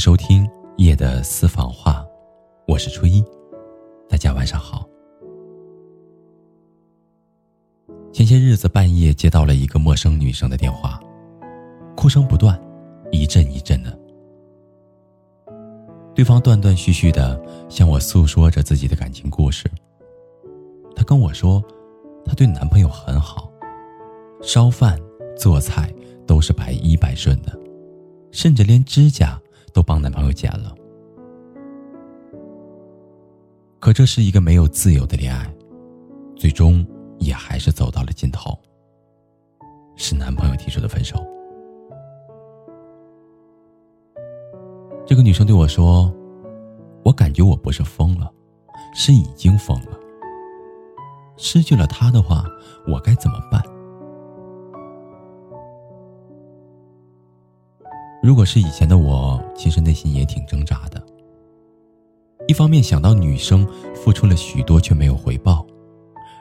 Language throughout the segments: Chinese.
收听夜的私房话，我是初一，大家晚上好。前些日子半夜接到了一个陌生女生的电话，哭声不断，一阵一阵的。对方断断续续的向我诉说着自己的感情故事。她跟我说，她对男朋友很好，烧饭做菜都是百依百顺的，甚至连指甲。都帮男朋友剪了，可这是一个没有自由的恋爱，最终也还是走到了尽头。是男朋友提出的分手。这个女生对我说：“我感觉我不是疯了，是已经疯了。失去了他的话，我该怎么办？”如果是以前的我，其实内心也挺挣扎的。一方面想到女生付出了许多却没有回报，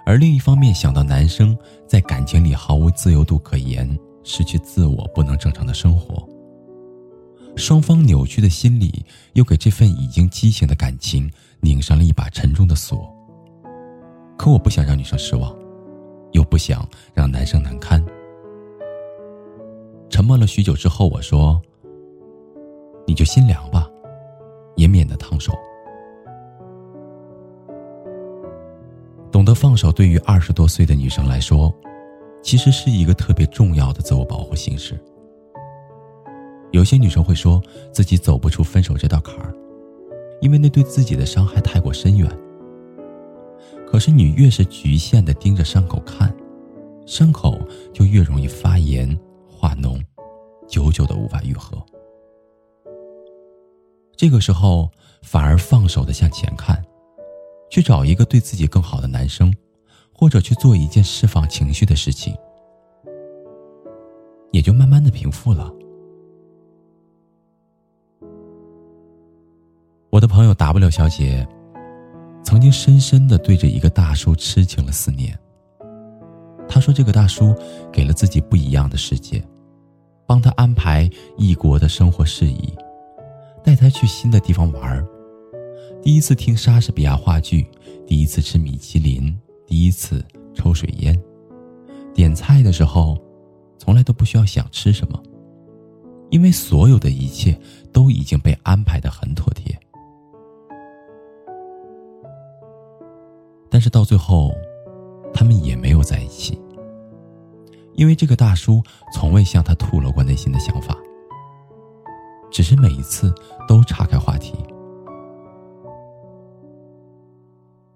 而另一方面想到男生在感情里毫无自由度可言，失去自我，不能正常的生活。双方扭曲的心理又给这份已经畸形的感情拧上了一把沉重的锁。可我不想让女生失望，又不想让男生难堪。沉默了许久之后，我说。你就心凉吧，也免得烫手。懂得放手，对于二十多岁的女生来说，其实是一个特别重要的自我保护形式。有些女生会说自己走不出分手这道坎儿，因为那对自己的伤害太过深远。可是你越是局限的盯着伤口看，伤口就越容易发炎化脓，久久的无法愈合。这个时候，反而放手的向前看，去找一个对自己更好的男生，或者去做一件释放情绪的事情，也就慢慢的平复了。我的朋友 W 小姐，曾经深深的对着一个大叔痴情了四年。她说，这个大叔给了自己不一样的世界，帮她安排异国的生活事宜。带他去新的地方玩儿第一次听莎士比亚话剧，第一次吃米其林，第一次抽水烟。点菜的时候，从来都不需要想吃什么，因为所有的一切都已经被安排的很妥帖。但是到最后，他们也没有在一起，因为这个大叔从未向他吐露过内心的想法。只是每一次都岔开话题，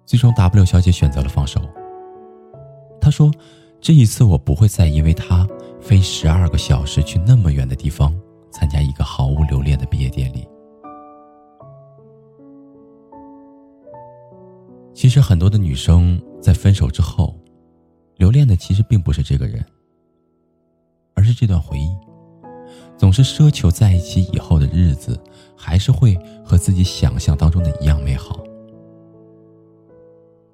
最终 W 小姐选择了放手。她说：“这一次我不会再因为他飞十二个小时去那么远的地方参加一个毫无留恋的毕业典礼。”其实很多的女生在分手之后，留恋的其实并不是这个人，而是这段回忆。总是奢求在一起以后的日子，还是会和自己想象当中的一样美好。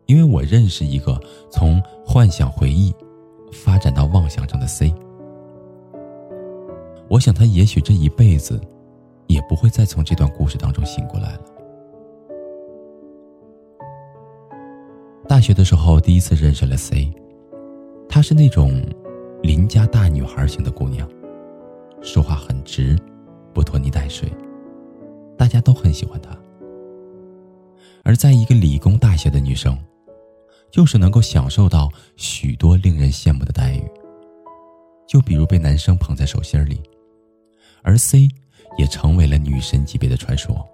因为我认识一个从幻想回忆发展到妄想中的 C，我想他也许这一辈子也不会再从这段故事当中醒过来了。大学的时候第一次认识了 C，她是那种邻家大女孩型的姑娘。说话很直，不拖泥带水，大家都很喜欢她。而在一个理工大学的女生，就是能够享受到许多令人羡慕的待遇。就比如被男生捧在手心里，而 C 也成为了女神级别的传说。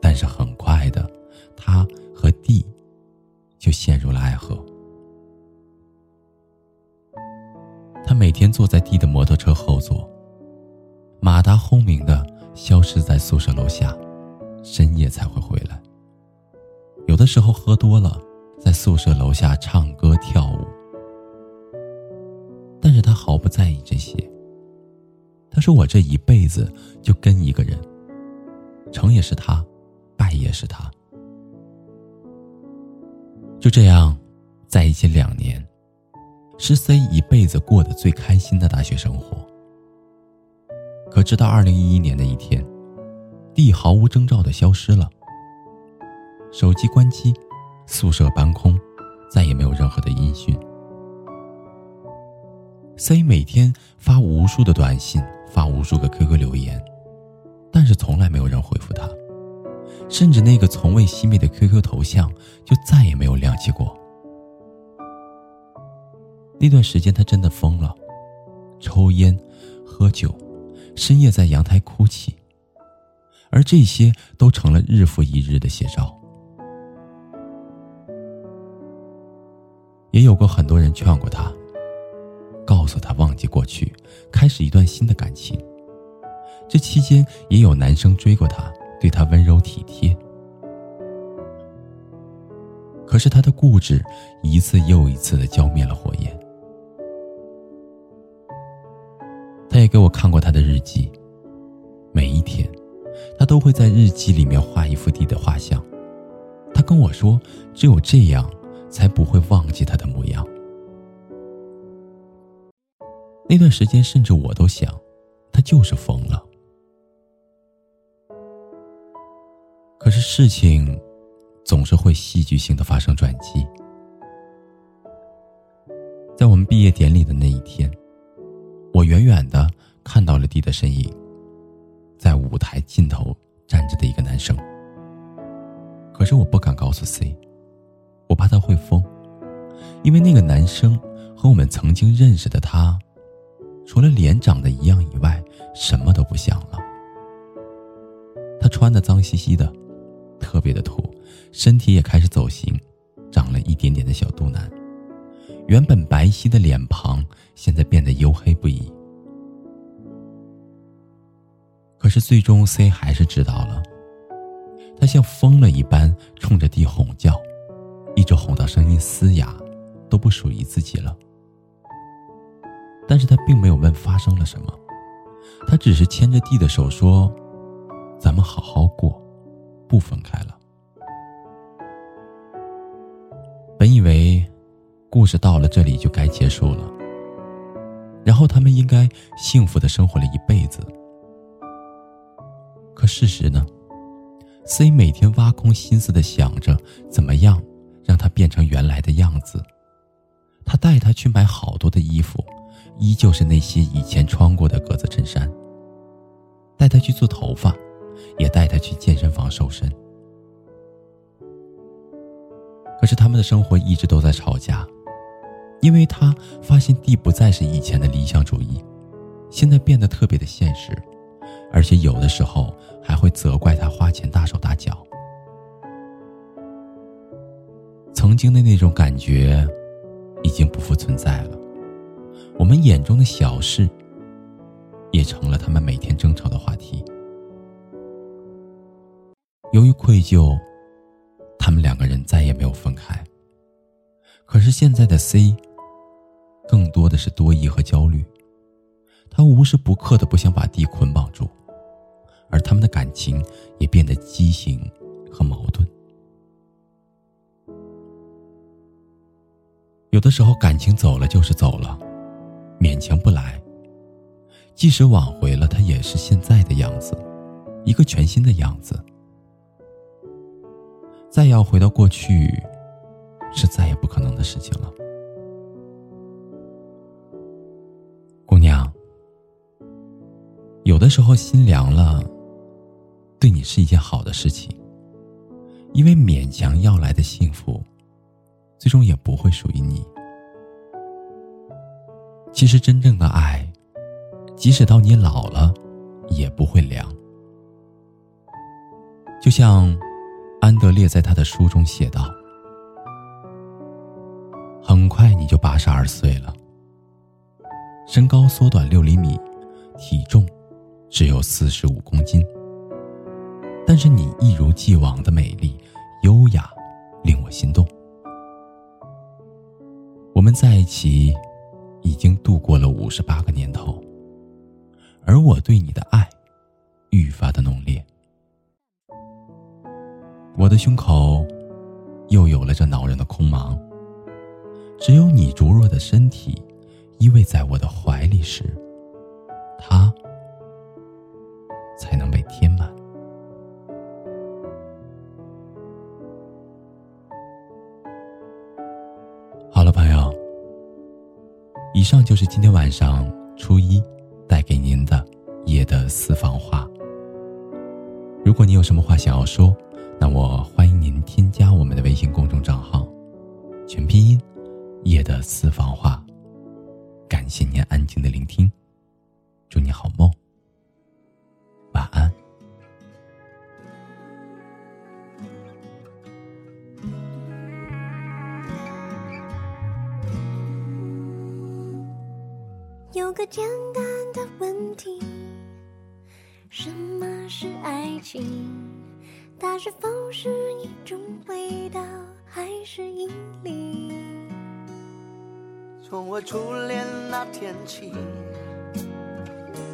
但是很快的，她和 D 就陷入了爱河。每天坐在地的摩托车后座，马达轰鸣的消失在宿舍楼下，深夜才会回来。有的时候喝多了，在宿舍楼下唱歌跳舞，但是他毫不在意这些。他说：“我这一辈子就跟一个人，成也是他，败也是他。”就这样，在一起两年。是 C 一辈子过得最开心的大学生活。可直到二零一一年的一天，D 毫无征兆的消失了，手机关机，宿舍搬空，再也没有任何的音讯。C 每天发无数的短信，发无数个 QQ 留言，但是从来没有人回复他，甚至那个从未熄灭的 QQ 头像就再也没有亮起过。那段时间，他真的疯了，抽烟、喝酒，深夜在阳台哭泣，而这些都成了日复一日的写照。也有过很多人劝过他。告诉他忘记过去，开始一段新的感情。这期间也有男生追过她，对她温柔体贴。可是他的固执一次又一次的浇灭了火焰。他也给我看过他的日记，每一天，他都会在日记里面画一幅地的画像。他跟我说，只有这样，才不会忘记他的模样。那段时间，甚至我都想，他就是疯了。可是事情总是会戏剧性的发生转机。在我们毕业典礼的那一天，我远远的看到了 D 的身影，在舞台尽头站着的一个男生。可是我不敢告诉 C，我怕他会疯，因为那个男生和我们曾经认识的他。除了脸长得一样以外，什么都不像了。他穿的脏兮兮的，特别的土，身体也开始走形，长了一点点的小肚腩。原本白皙的脸庞，现在变得黝黑不已。可是最终，C 还是知道了。他像疯了一般，冲着地哄叫，一直哄到声音嘶哑，都不属于自己了。但是他并没有问发生了什么，他只是牵着地的手说：“咱们好好过，不分开了。”本以为故事到了这里就该结束了，然后他们应该幸福的生活了一辈子。可事实呢？C 每天挖空心思的想着怎么样让他变成原来的样子，他带他去买好多的衣服。依旧是那些以前穿过的格子衬衫。带他去做头发，也带他去健身房瘦身。可是他们的生活一直都在吵架，因为他发现地不再是以前的理想主义，现在变得特别的现实，而且有的时候还会责怪他花钱大手大脚。曾经的那种感觉，已经不复存在了。我们眼中的小事，也成了他们每天争吵的话题。由于愧疚，他们两个人再也没有分开。可是现在的 C，更多的是多疑和焦虑，他无时不刻的不想把 D 捆绑住，而他们的感情也变得畸形和矛盾。有的时候，感情走了就是走了。勉强不来，即使挽回了，他也是现在的样子，一个全新的样子。再要回到过去，是再也不可能的事情了。姑娘，有的时候心凉了，对你是一件好的事情，因为勉强要来的幸福，最终也不会属于你。其实，真正的爱，即使到你老了，也不会凉。就像安德烈在他的书中写道：“很快你就八十二岁了，身高缩短六厘米，体重只有四十五公斤，但是你一如既往的美丽、优雅，令我心动。我们在一起。”已经度过了五十八个年头，而我对你的爱愈发的浓烈。我的胸口又有了这恼人的空茫，只有你灼热的身体依偎在我的怀里时它才能被填满。好了朋友以上就是今天晚上初一带给您的夜的私房话。如果你有什么话想要说那我欢迎您添加我们的微信公众账号全拼音夜的私房话”。感谢您安静的聆听，祝你好梦，晚安。有个简单的问题：什么是爱情？它是否是一种味道，还是引力？从我初恋那天起，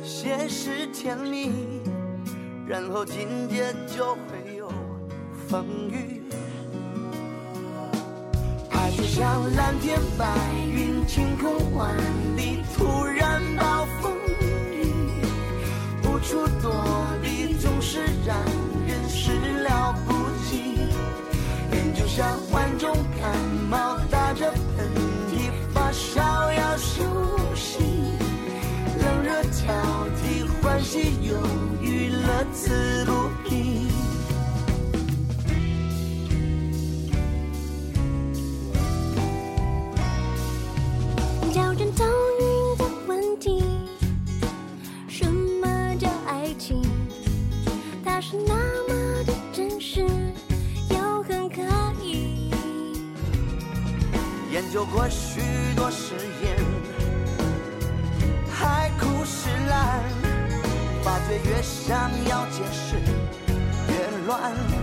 先是甜蜜，然后紧接就会有风雨。爱就像蓝天白云，晴空万里，突然暴风雨，无处躲避，总是让人始料不及。人就像替，欢喜忧郁，乐此不疲。叫人头晕的问题：什么叫爱情？它是那么的真实，又很可疑。研究过许想要解释越乱。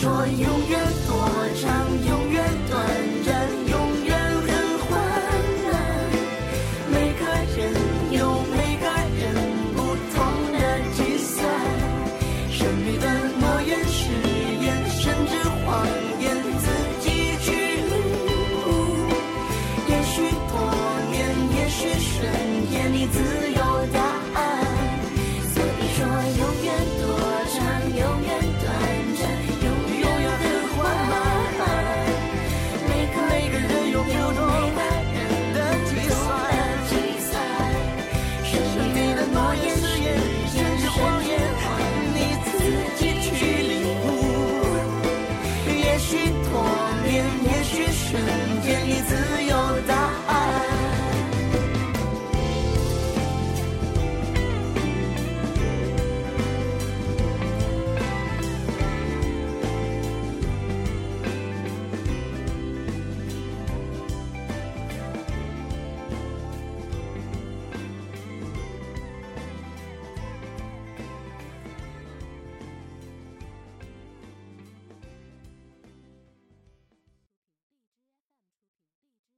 说，永远